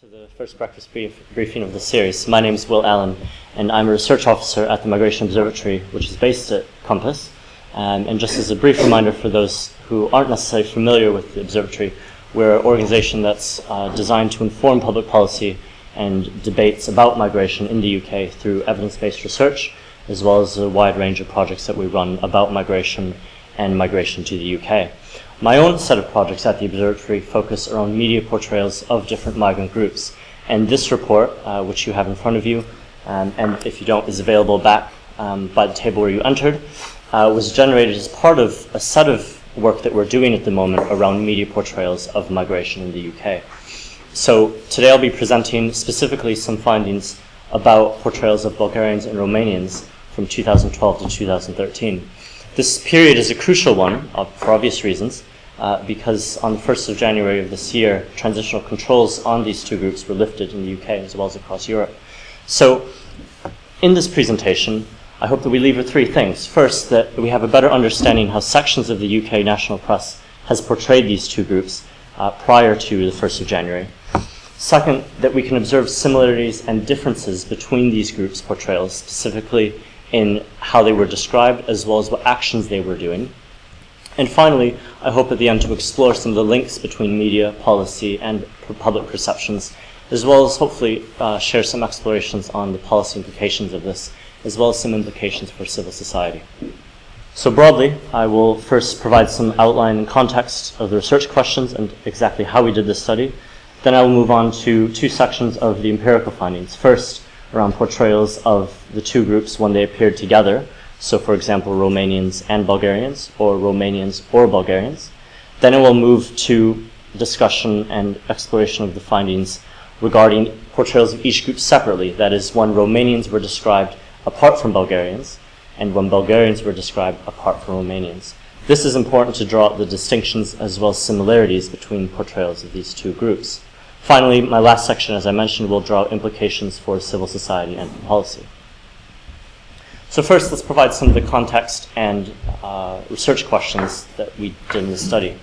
to the first breakfast brief, briefing of the series. My name is Will Allen, and I'm a research officer at the Migration Observatory, which is based at COMPAS. Um, and just as a brief reminder for those who aren't necessarily familiar with the observatory, we're an organization that's uh, designed to inform public policy and debates about migration in the UK through evidence based research, as well as a wide range of projects that we run about migration and migration to the UK. My own set of projects at the observatory focus around media portrayals of different migrant groups. And this report, uh, which you have in front of you, um, and if you don't, is available back um, by the table where you entered, uh, was generated as part of a set of work that we're doing at the moment around media portrayals of migration in the UK. So today I'll be presenting specifically some findings about portrayals of Bulgarians and Romanians from 2012 to 2013. This period is a crucial one uh, for obvious reasons, uh, because on the 1st of January of this year, transitional controls on these two groups were lifted in the UK as well as across Europe. So, in this presentation, I hope that we leave with three things. First, that we have a better understanding how sections of the UK national press has portrayed these two groups uh, prior to the 1st of January. Second, that we can observe similarities and differences between these groups' portrayals, specifically in how they were described as well as what actions they were doing. And finally, I hope at the end to explore some of the links between media, policy, and public perceptions, as well as hopefully uh, share some explorations on the policy implications of this, as well as some implications for civil society. So, broadly, I will first provide some outline and context of the research questions and exactly how we did this study. Then I will move on to two sections of the empirical findings. First, around portrayals of the two groups when they appeared together. So, for example, Romanians and Bulgarians, or Romanians or Bulgarians. Then it will move to discussion and exploration of the findings regarding portrayals of each group separately. That is, when Romanians were described apart from Bulgarians, and when Bulgarians were described apart from Romanians. This is important to draw out the distinctions as well as similarities between portrayals of these two groups. Finally, my last section, as I mentioned, will draw implications for civil society and policy. So first, let's provide some of the context and uh, research questions that we did in the study.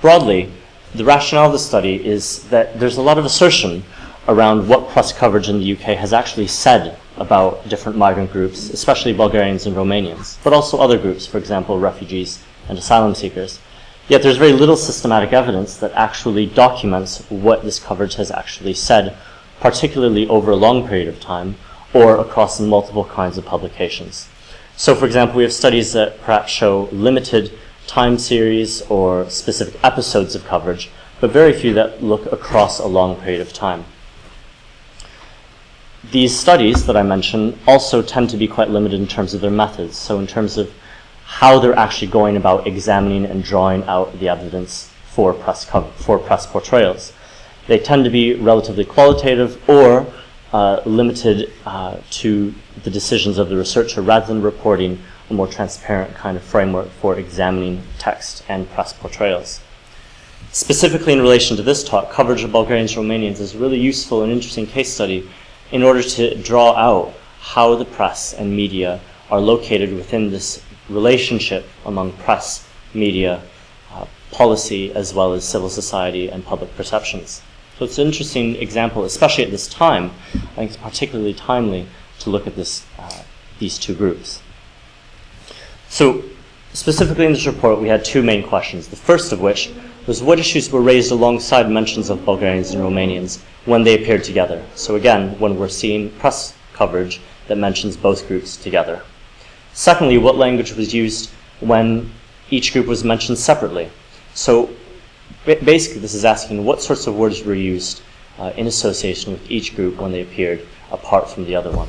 Broadly, the rationale of the study is that there's a lot of assertion around what press coverage in the UK has actually said about different migrant groups, especially Bulgarians and Romanians, but also other groups, for example, refugees and asylum seekers. Yet there's very little systematic evidence that actually documents what this coverage has actually said, particularly over a long period of time or across multiple kinds of publications. So, for example, we have studies that perhaps show limited time series or specific episodes of coverage, but very few that look across a long period of time. These studies that I mentioned also tend to be quite limited in terms of their methods. So, in terms of how they're actually going about examining and drawing out the evidence for press, for press portrayals. They tend to be relatively qualitative or uh, limited uh, to the decisions of the researcher rather than reporting a more transparent kind of framework for examining text and press portrayals. Specifically in relation to this talk, coverage of Bulgarians and Romanians is a really useful and interesting case study in order to draw out how the press and media are located within this relationship among press, media, uh, policy, as well as civil society and public perceptions. So it's an interesting example, especially at this time. I think it's particularly timely to look at this, uh, these two groups. So, specifically in this report, we had two main questions. The first of which was what issues were raised alongside mentions of Bulgarians and Romanians when they appeared together. So, again, when we're seeing press coverage that mentions both groups together. Secondly, what language was used when each group was mentioned separately. So basically, this is asking what sorts of words were used uh, in association with each group when they appeared apart from the other one.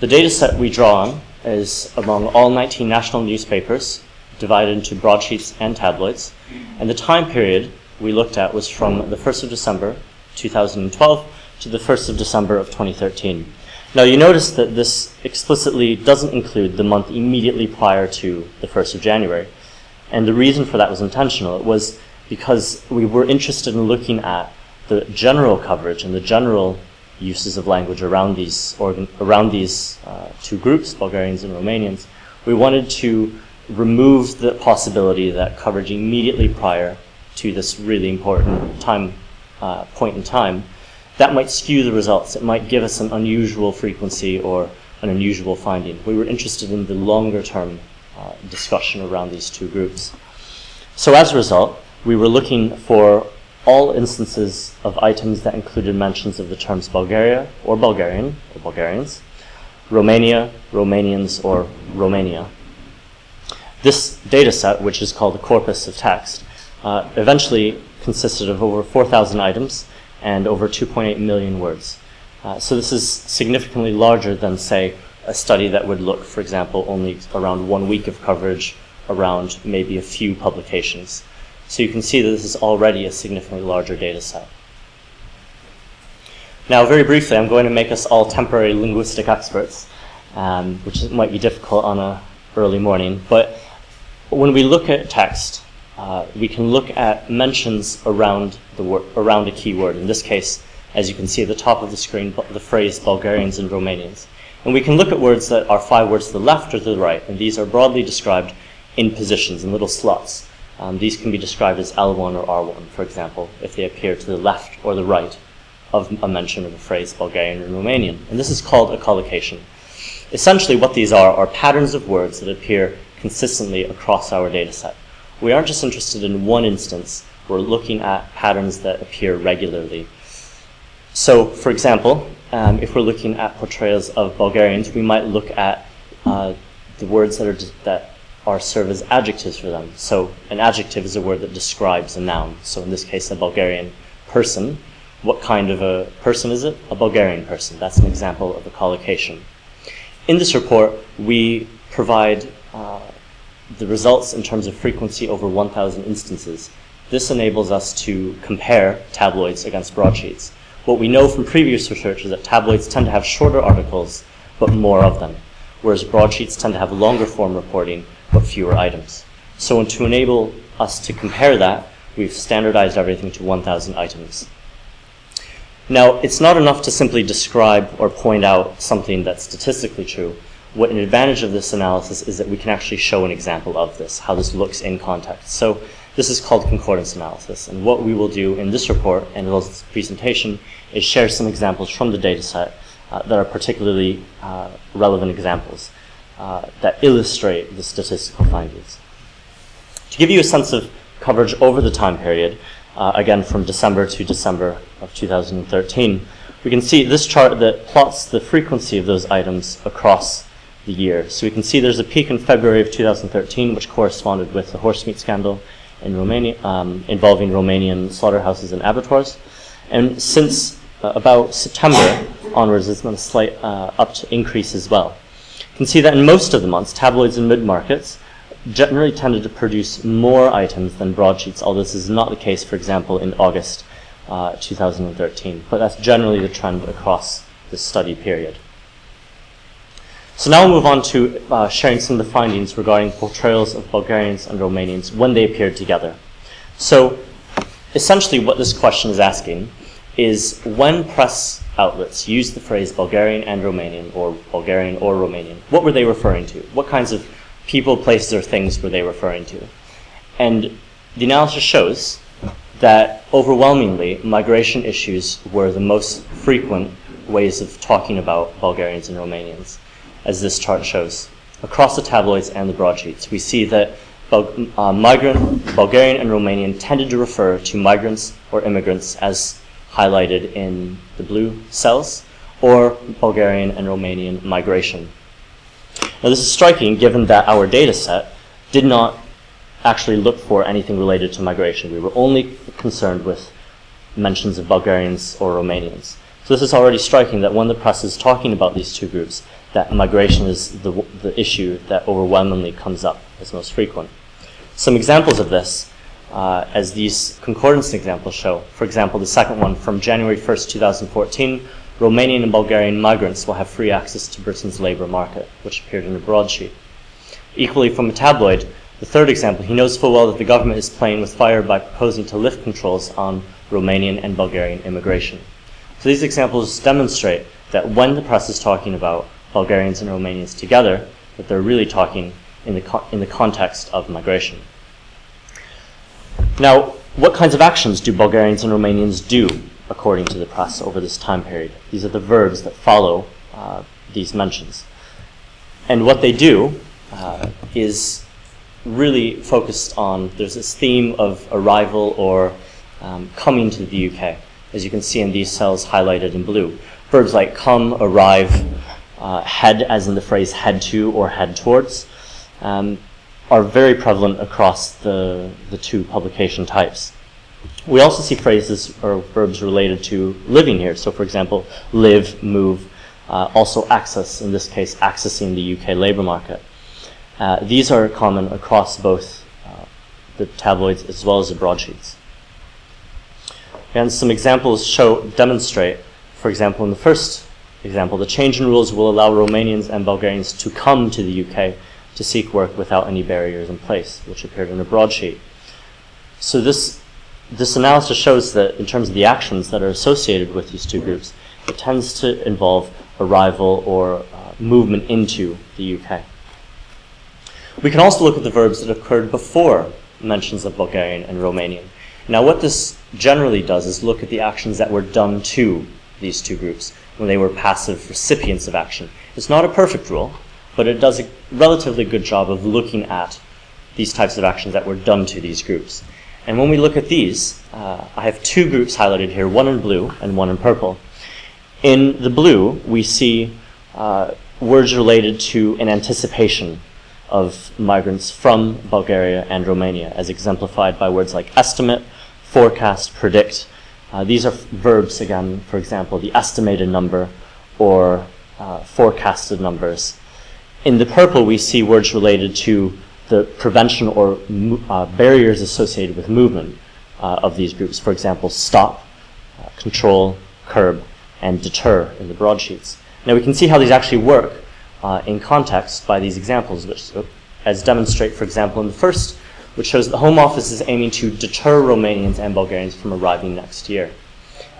The data set we draw on is among all 19 national newspapers, divided into broadsheets and tabloids, and the time period we looked at was from the 1st of December 2012 to the 1st of December of 2013. Now you notice that this explicitly doesn't include the month immediately prior to the 1st of January. And the reason for that was intentional. It was because we were interested in looking at the general coverage and the general uses of language around these, organ- around these uh, two groups, Bulgarians and Romanians. We wanted to remove the possibility that coverage immediately prior to this really important time uh, point in time, that might skew the results. It might give us an unusual frequency or an unusual finding. We were interested in the longer term uh, discussion around these two groups. So, as a result, we were looking for all instances of items that included mentions of the terms Bulgaria or Bulgarian or Bulgarians, Romania, Romanians, or Romania. This data set, which is called a corpus of text, uh, eventually consisted of over 4,000 items and over 2.8 million words. Uh, so this is significantly larger than, say, a study that would look, for example, only around one week of coverage, around maybe a few publications. So you can see that this is already a significantly larger data set. Now, very briefly, I'm going to make us all temporary linguistic experts, um, which might be difficult on a early morning. But when we look at text, uh, we can look at mentions around the wor- around a keyword. In this case, as you can see at the top of the screen, the phrase Bulgarians and Romanians. And we can look at words that are five words to the left or to the right, and these are broadly described in positions, in little slots. Um, these can be described as L1 or R1, for example, if they appear to the left or the right of a mention of a phrase Bulgarian or Romanian. And this is called a collocation. Essentially, what these are are patterns of words that appear consistently across our data set. We aren't just interested in one instance, we're looking at patterns that appear regularly. So, for example, um, if we're looking at portrayals of Bulgarians, we might look at uh, the words that are, that are serve as adjectives for them. So, an adjective is a word that describes a noun. So, in this case, a Bulgarian person what kind of a person is it? A Bulgarian person. That's an example of a collocation. In this report, we provide uh, the results in terms of frequency over 1,000 instances. This enables us to compare tabloids against broadsheets. What we know from previous research is that tabloids tend to have shorter articles, but more of them, whereas broadsheets tend to have longer form reporting, but fewer items. So to enable us to compare that, we've standardized everything to 1,000 items. Now, it's not enough to simply describe or point out something that's statistically true. What an advantage of this analysis is that we can actually show an example of this, how this looks in context. So this is called concordance analysis. And what we will do in this report and in this presentation is share some examples from the dataset uh, that are particularly uh, relevant examples uh, that illustrate the statistical findings. To give you a sense of coverage over the time period, uh, again from December to December of 2013, we can see this chart that plots the frequency of those items across the year. So we can see there's a peak in February of 2013, which corresponded with the horse meat scandal in Romania, um, involving Romanian slaughterhouses and abattoirs. And since uh, about September onwards, there's been a slight uh, up to increase as well. You can see that in most of the months, tabloids and mid markets generally tended to produce more items than broadsheets, although this is not the case, for example, in August uh, 2013. But that's generally the trend across the study period. So now we'll move on to uh, sharing some of the findings regarding portrayals of Bulgarians and Romanians when they appeared together. So essentially what this question is asking is when press outlets used the phrase Bulgarian and Romanian or Bulgarian or Romanian, what were they referring to? What kinds of people, places, or things were they referring to? And the analysis shows that overwhelmingly migration issues were the most frequent ways of talking about Bulgarians and Romanians, as this chart shows. Across the tabloids and the broadsheets, we see that uh, migrant, Bulgarian and Romanian tended to refer to migrants or immigrants as highlighted in the blue cells, or Bulgarian and Romanian migration now, this is striking given that our data set did not actually look for anything related to migration. We were only concerned with mentions of Bulgarians or Romanians. This is already striking that when the press is talking about these two groups, that migration is the, the issue that overwhelmingly comes up as most frequent. Some examples of this, uh, as these concordance examples show, for example, the second one from January 1st, 2014, Romanian and Bulgarian migrants will have free access to Britain's labour market, which appeared in a broadsheet. Equally, from a tabloid, the third example, he knows full well that the government is playing with fire by proposing to lift controls on Romanian and Bulgarian immigration. So these examples demonstrate that when the press is talking about Bulgarians and Romanians together, that they're really talking in the, co- in the context of migration. Now, what kinds of actions do Bulgarians and Romanians do according to the press over this time period? These are the verbs that follow uh, these mentions. And what they do uh, is really focused on there's this theme of arrival or um, coming to the UK, as you can see in these cells highlighted in blue. Verbs like come, arrive, uh, head, as in the phrase head to or head towards, um, are very prevalent across the, the two publication types. We also see phrases or verbs related to living here. So, for example, live, move, uh, also access, in this case, accessing the UK labour market. Uh, these are common across both uh, the tabloids as well as the broadsheets. And some examples show demonstrate, for example, in the first example, the change in rules will allow Romanians and Bulgarians to come to the UK to seek work without any barriers in place, which appeared in a broadsheet. So this this analysis shows that in terms of the actions that are associated with these two groups, it tends to involve arrival or uh, movement into the UK. We can also look at the verbs that occurred before mentions of Bulgarian and Romanian. Now, what this generally does is look at the actions that were done to these two groups when they were passive recipients of action. It's not a perfect rule, but it does a relatively good job of looking at these types of actions that were done to these groups. And when we look at these, uh, I have two groups highlighted here, one in blue and one in purple. In the blue, we see uh, words related to an anticipation of migrants from Bulgaria and Romania, as exemplified by words like estimate, forecast, predict. Uh, these are verbs, again, for example, the estimated number or uh, forecasted numbers. In the purple, we see words related to the prevention or uh, barriers associated with movement uh, of these groups. For example, stop, uh, control, curb, and deter in the broadsheets. Now we can see how these actually work uh, in context by these examples, which, as demonstrate, for example, in the first, which shows the Home Office is aiming to deter Romanians and Bulgarians from arriving next year.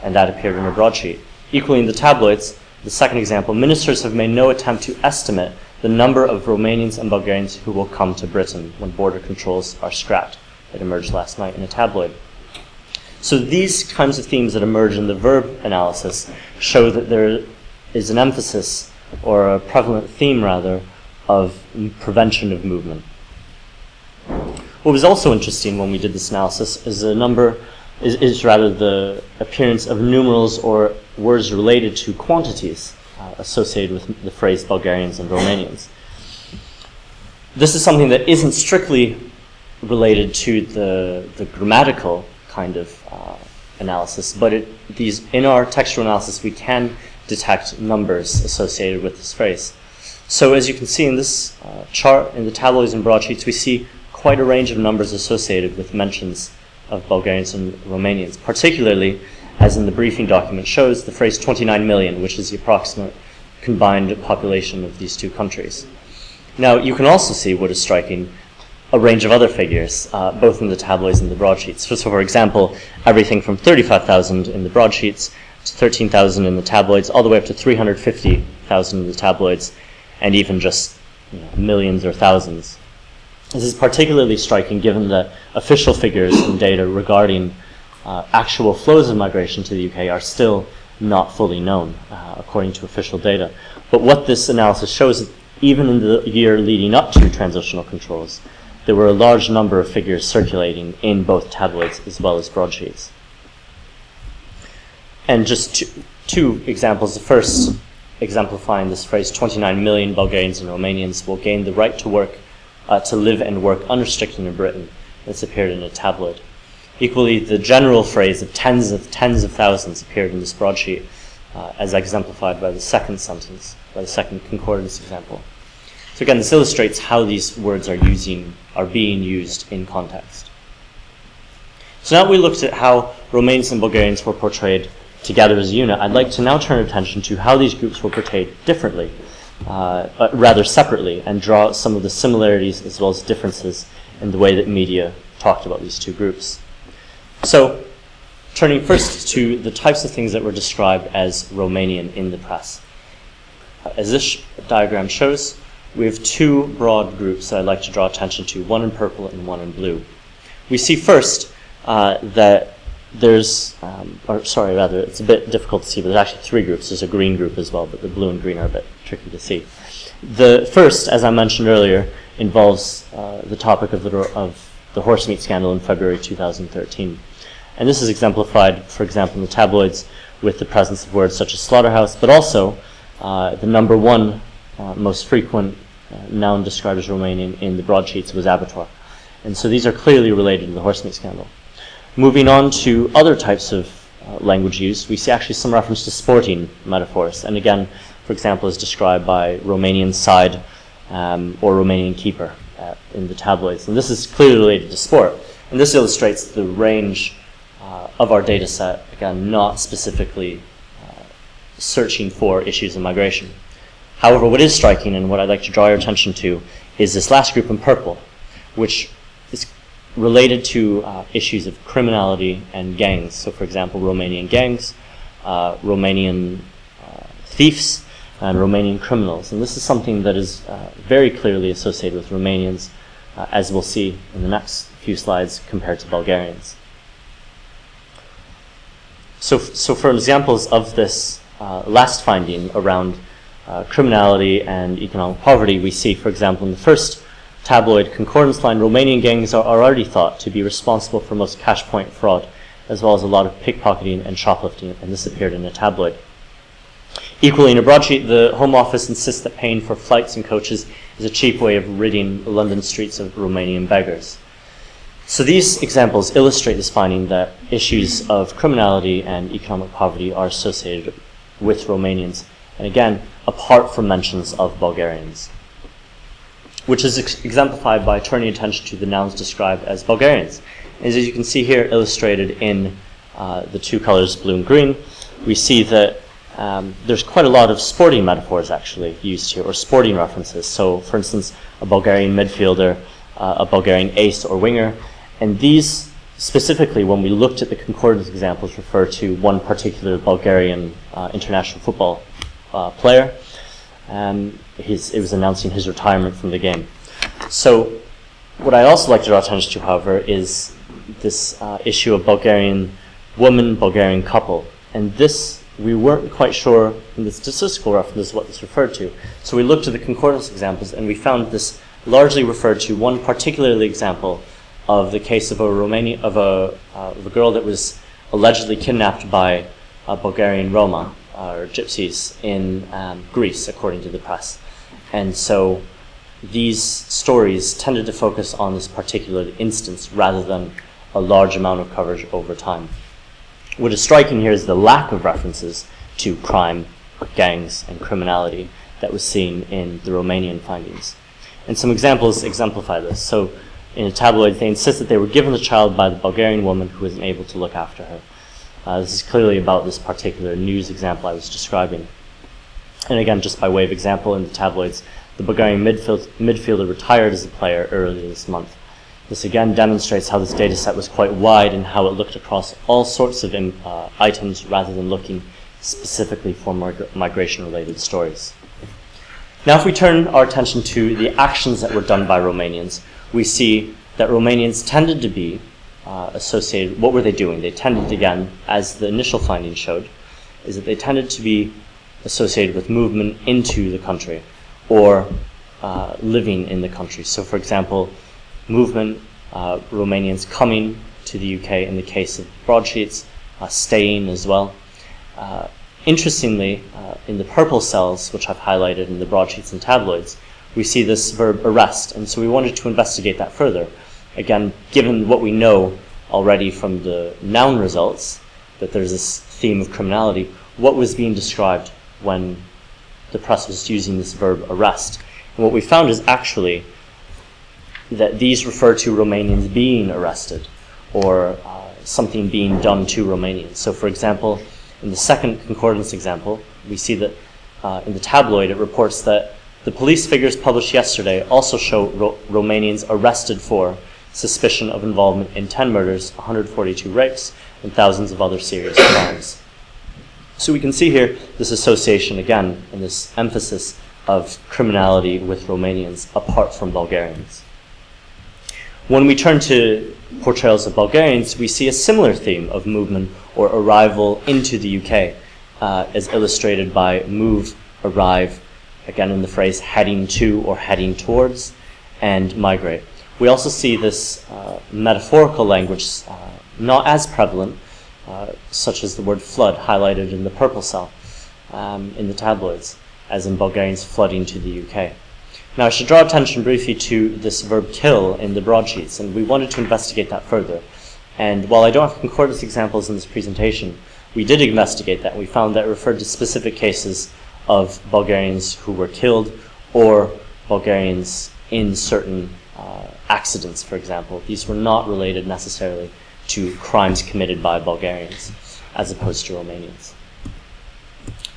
And that appeared in a broadsheet. Equally in the tabloids, the second example, ministers have made no attempt to estimate the number of Romanians and Bulgarians who will come to Britain when border controls are scrapped. It emerged last night in a tabloid. So these kinds of themes that emerge in the verb analysis show that there is an emphasis or a prevalent theme rather, of prevention of movement. What was also interesting when we did this analysis is the number, is, is rather the appearance of numerals or words related to quantities uh, associated with the phrase Bulgarians and Romanians. This is something that isn't strictly related to the, the grammatical kind of uh, analysis, but it, these, in our textual analysis, we can detect numbers associated with this phrase. So as you can see in this uh, chart, in the tabloids and broadsheets, we see quite a range of numbers associated with mentions of Bulgarians and Romanians, particularly, as in the briefing document shows, the phrase 29 million, which is the approximate combined population of these two countries. Now, you can also see what is striking a range of other figures, uh, both in the tabloids and the broadsheets. So, for example, everything from 35,000 in the broadsheets to 13,000 in the tabloids, all the way up to 350,000 in the tabloids, and even just you know, millions or thousands. This is particularly striking given that official figures and data regarding uh, actual flows of migration to the UK are still not fully known, uh, according to official data. But what this analysis shows is even in the year leading up to transitional controls, there were a large number of figures circulating in both tabloids as well as broadsheets. And just two, two examples. The first exemplifying this phrase 29 million Bulgarians and Romanians will gain the right to work, uh, to live and work unrestricted in Britain. This appeared in a tabloid. Equally, the general phrase of tens of tens of thousands appeared in this broadsheet, uh, as exemplified by the second sentence, by the second concordance example. So again, this illustrates how these words are using are being used in context. So now we looked at how Romanians and Bulgarians were portrayed together as a unit, I'd like to now turn attention to how these groups were portrayed differently, uh, rather separately, and draw some of the similarities as well as differences in the way that media talked about these two groups. So, turning first to the types of things that were described as Romanian in the press. As this diagram shows, we have two broad groups that I'd like to draw attention to, one in purple and one in blue. We see first uh, that there's, um, or sorry, rather, it's a bit difficult to see, but there's actually three groups. There's a green group as well, but the blue and green are a bit tricky to see. The first, as I mentioned earlier, involves uh, the topic of the, of the horse meat scandal in February 2013. And this is exemplified, for example, in the tabloids with the presence of words such as slaughterhouse, but also uh, the number one uh, most frequent uh, noun described as Romanian in the broadsheets was abattoir. And so these are clearly related to the horse meat scandal. Moving on to other types of uh, language use, we see actually some reference to sporting metaphors. And again, for example, is described by Romanian side um, or Romanian keeper uh, in the tabloids. And this is clearly related to sport. And this illustrates the range uh, of our data set, again, not specifically uh, searching for issues of migration. However, what is striking and what I'd like to draw your attention to is this last group in purple, which is related to uh, issues of criminality and gangs. So, for example, Romanian gangs, uh, Romanian uh, thieves, and Romanian criminals. And this is something that is uh, very clearly associated with Romanians, uh, as we'll see in the next few slides, compared to Bulgarians. So, so for examples of this uh, last finding around uh, criminality and economic poverty, we see, for example, in the first tabloid concordance line, Romanian gangs are, are already thought to be responsible for most cash point fraud, as well as a lot of pickpocketing and shoplifting, and this appeared in a tabloid. Equally, in a broadsheet, the Home Office insists that paying for flights and coaches is a cheap way of ridding London streets of Romanian beggars. So these examples illustrate this finding that issues of criminality and economic poverty are associated with Romanians, and again, apart from mentions of Bulgarians, which is ex- exemplified by turning attention to the nouns described as Bulgarians. As you can see here illustrated in uh, the two colors blue and green, we see that um, there's quite a lot of sporting metaphors actually used here, or sporting references. So, for instance, a Bulgarian midfielder, uh, a Bulgarian ace or winger, and these specifically, when we looked at the concordance examples, refer to one particular Bulgarian uh, international football uh, player. Um, his, it was announcing his retirement from the game. So, what I also like to draw attention to, however, is this uh, issue of Bulgarian woman, Bulgarian couple, and this we weren't quite sure in the statistical reference what this referred to. So we looked at the concordance examples and we found this largely referred to one particularly example of the case of a Romanian of a, uh, of a girl that was allegedly kidnapped by uh, Bulgarian Roma uh, or gypsies in um, Greece, according to the press. And so these stories tended to focus on this particular instance rather than a large amount of coverage over time. What is striking here is the lack of references to crime, gangs, and criminality that was seen in the Romanian findings. And some examples exemplify this. So, in a tabloid, they insist that they were given the child by the Bulgarian woman who wasn't able to look after her. Uh, this is clearly about this particular news example I was describing. And again, just by way of example, in the tabloids, the Bulgarian midfield, midfielder retired as a player earlier this month. This again demonstrates how this data set was quite wide and how it looked across all sorts of uh, items rather than looking specifically for mig- migration related stories. Now, if we turn our attention to the actions that were done by Romanians, we see that Romanians tended to be uh, associated. What were they doing? They tended, again, as the initial findings showed, is that they tended to be associated with movement into the country or uh, living in the country. So, for example, movement, uh, Romanians coming to the UK in the case of broadsheets, uh, staying as well. Uh, interestingly, uh, in the purple cells, which I've highlighted in the broadsheets and tabloids, we see this verb arrest, and so we wanted to investigate that further. Again, given what we know already from the noun results, that there's this theme of criminality, what was being described when the press was using this verb arrest? And what we found is actually that these refer to Romanians being arrested or uh, something being done to Romanians. So, for example, in the second concordance example, we see that uh, in the tabloid it reports that the police figures published yesterday also show Ro- Romanians arrested for suspicion of involvement in 10 murders, 142 rapes, and thousands of other serious crimes. So we can see here this association again and this emphasis of criminality with Romanians apart from Bulgarians. When we turn to portrayals of Bulgarians, we see a similar theme of movement or arrival into the UK, uh, as illustrated by move, arrive, again in the phrase heading to or heading towards, and migrate. We also see this uh, metaphorical language uh, not as prevalent, uh, such as the word flood highlighted in the purple cell um, in the tabloids, as in Bulgarians flooding to the UK. Now, I should draw attention briefly to this verb kill in the broadsheets, and we wanted to investigate that further. And while I don't have concordance examples in this presentation, we did investigate that. We found that it referred to specific cases of Bulgarians who were killed or Bulgarians in certain uh, accidents, for example. These were not related necessarily to crimes committed by Bulgarians as opposed to Romanians.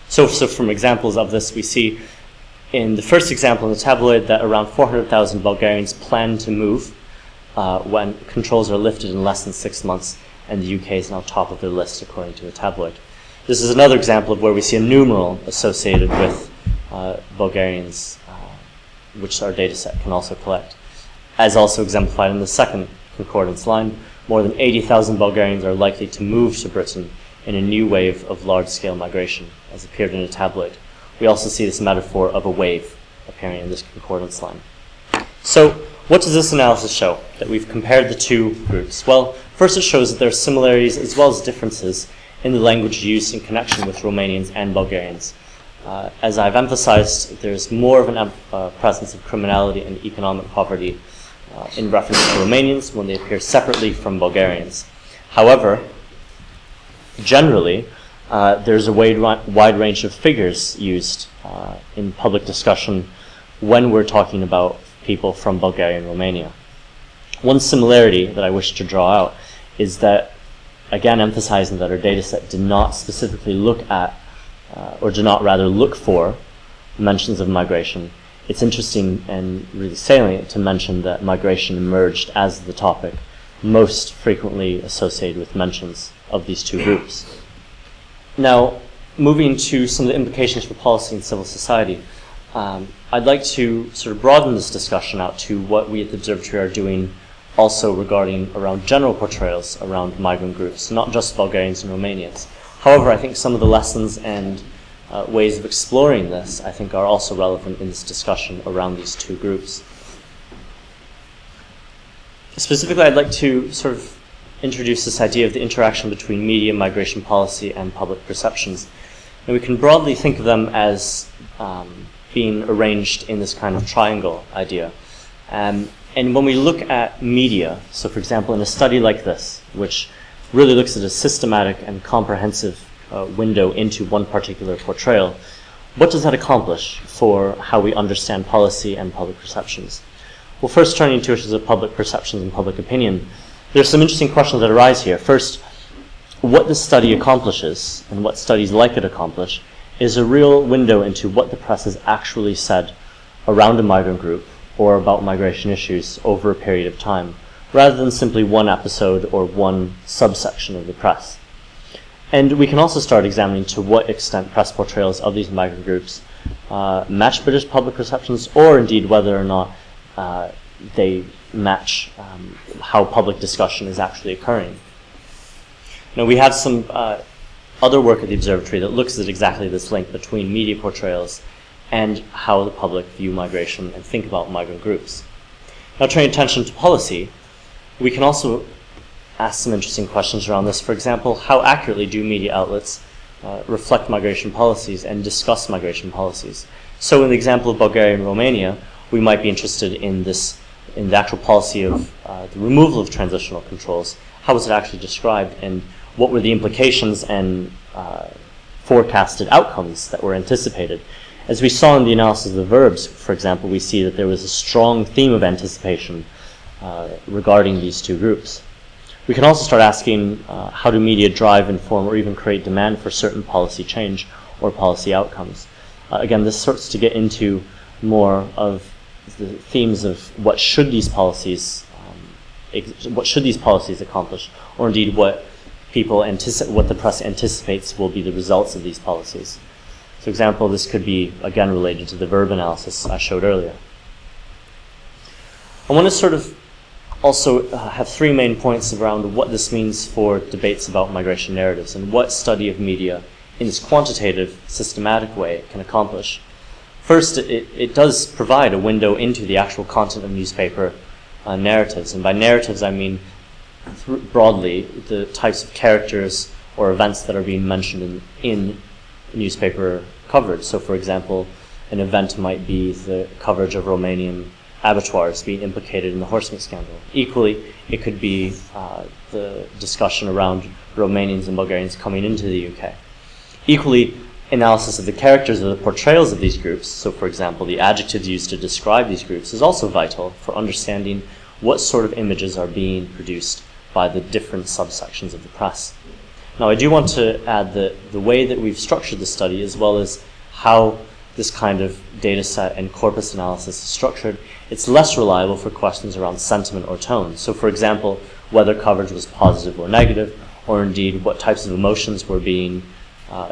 So, so from examples of this, we see in the first example in the tabloid that around 400,000 Bulgarians plan to move uh, when controls are lifted in less than six months, and the UK is now top of their list according to the tabloid. This is another example of where we see a numeral associated with uh, Bulgarians, uh, which our dataset can also collect. As also exemplified in the second concordance line, more than 80,000 Bulgarians are likely to move to Britain in a new wave of large scale migration, as appeared in a tabloid. We also see this metaphor of a wave appearing in this concordance line. So, what does this analysis show? That we've compared the two groups? Well, first it shows that there are similarities as well as differences in the language used in connection with Romanians and Bulgarians. Uh, as I've emphasized, there's more of a uh, presence of criminality and economic poverty uh, in reference to Romanians when they appear separately from Bulgarians. However, generally, uh, there's a wide, wide range of figures used uh, in public discussion when we're talking about people from Bulgaria and Romania. One similarity that I wish to draw out is that, again, emphasizing that our dataset did not specifically look at, uh, or did not rather look for, mentions of migration. It's interesting and really salient to mention that migration emerged as the topic most frequently associated with mentions of these two groups. Now, moving to some of the implications for policy and civil society, um, I'd like to sort of broaden this discussion out to what we at the Observatory are doing also regarding around general portrayals around migrant groups, not just Bulgarians and Romanians. However, I think some of the lessons and uh, ways of exploring this, I think, are also relevant in this discussion around these two groups. Specifically, I'd like to sort of introduce this idea of the interaction between media, migration policy, and public perceptions. And we can broadly think of them as um, being arranged in this kind of triangle idea. Um, and when we look at media, so for example, in a study like this, which really looks at a systematic and comprehensive uh, window into one particular portrayal, what does that accomplish for how we understand policy and public perceptions? Well, first turning to issues of public perceptions and public opinion, there's some interesting questions that arise here. First, what the study accomplishes and what studies like it accomplish is a real window into what the press has actually said around a migrant group or about migration issues over a period of time, rather than simply one episode or one subsection of the press. And we can also start examining to what extent press portrayals of these migrant groups uh, match British public perceptions, or indeed whether or not uh, they match um, how public discussion is actually occurring. Now, we have some uh, other work at the observatory that looks at exactly this link between media portrayals and how the public view migration and think about migrant groups. Now, turning attention to policy, we can also ask some interesting questions around this. For example, how accurately do media outlets uh, reflect migration policies and discuss migration policies? So, in the example of Bulgaria and Romania, we might be interested in this, in the actual policy of uh, the removal of transitional controls. How was it actually described, and what were the implications and uh, forecasted outcomes that were anticipated? As we saw in the analysis of the verbs, for example, we see that there was a strong theme of anticipation uh, regarding these two groups. We can also start asking uh, how do media drive, inform, or even create demand for certain policy change or policy outcomes. Uh, again, this starts to get into more of the themes of what should these policies, um, what should these policies accomplish, or indeed what people anticipate, what the press anticipates will be the results of these policies. For example, this could be again related to the verb analysis I showed earlier. I want to sort of also uh, have three main points around what this means for debates about migration narratives and what study of media in this quantitative, systematic way can accomplish. First, it, it does provide a window into the actual content of newspaper uh, narratives. And by narratives, I mean th- broadly the types of characters or events that are being mentioned in, in newspaper coverage. So, for example, an event might be the coverage of Romanian abattoirs being implicated in the horse meat scandal. Equally, it could be uh, the discussion around Romanians and Bulgarians coming into the UK. Equally, analysis of the characters or the portrayals of these groups, so for example, the adjectives used to describe these groups, is also vital for understanding what sort of images are being produced by the different subsections of the press. Now, I do want to add that the way that we've structured the study, as well as how this kind of data set and corpus analysis is structured, it's less reliable for questions around sentiment or tone. So, for example, whether coverage was positive or negative, or indeed what types of emotions were being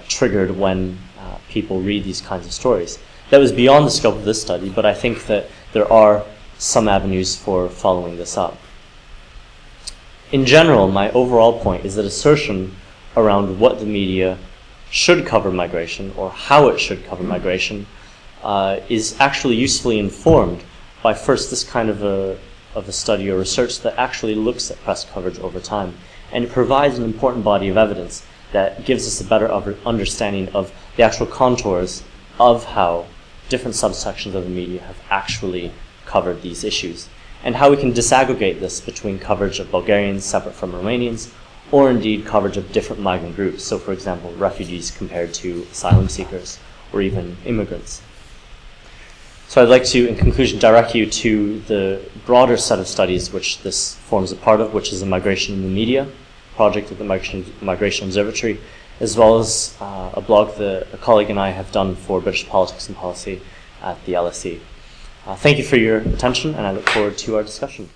triggered when uh, people read these kinds of stories. That was beyond the scope of this study, but I think that there are some avenues for following this up. In general, my overall point is that assertion around what the media should cover migration or how it should cover migration uh, is actually usefully informed by first this kind of a, of a study or research that actually looks at press coverage over time and it provides an important body of evidence that gives us a better understanding of the actual contours of how different subsections of the media have actually covered these issues, and how we can disaggregate this between coverage of Bulgarians separate from Romanians, or indeed coverage of different migrant groups, so for example, refugees compared to asylum seekers, or even immigrants. So I'd like to, in conclusion, direct you to the broader set of studies which this forms a part of, which is the migration in the media, project at the Migration, Observatory, as well as uh, a blog that a colleague and I have done for British politics and policy at the LSE. Uh, thank you for your attention, and I look forward to our discussion.